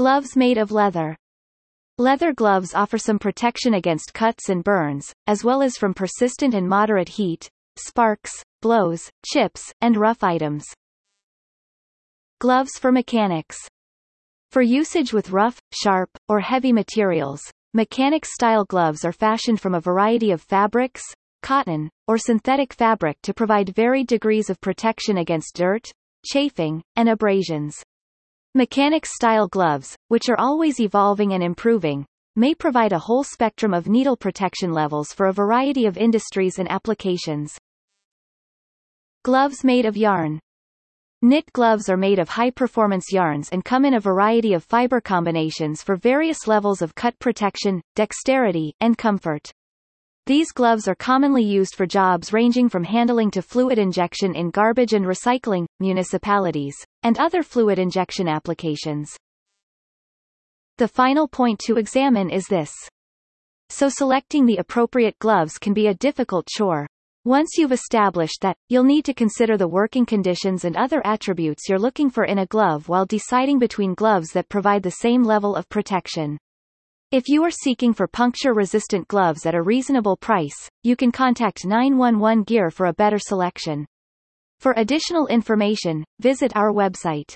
Gloves made of leather. Leather gloves offer some protection against cuts and burns, as well as from persistent and moderate heat, sparks, blows, chips, and rough items. Gloves for mechanics. For usage with rough, sharp, or heavy materials, mechanics-style gloves are fashioned from a variety of fabrics, cotton, or synthetic fabric to provide varied degrees of protection against dirt, chafing, and abrasions. Mechanics-style gloves, which are always evolving and improving, may provide a whole spectrum of needle protection levels for a variety of industries and applications. Gloves made of yarn. Knit gloves are made of high-performance yarns and come in a variety of fiber combinations for various levels of cut protection, dexterity, and comfort. These gloves are commonly used for jobs ranging from handling to fluid injection in garbage and recycling, municipalities, and other fluid injection applications. The final point to examine is this. So selecting the appropriate gloves can be a difficult chore. Once you've established that, you'll need to consider the working conditions and other attributes you're looking for in a glove while deciding between gloves that provide the same level of protection. If you are seeking for puncture-resistant gloves at a reasonable price, you can contact 911 Gear for a better selection. For additional information, visit our website.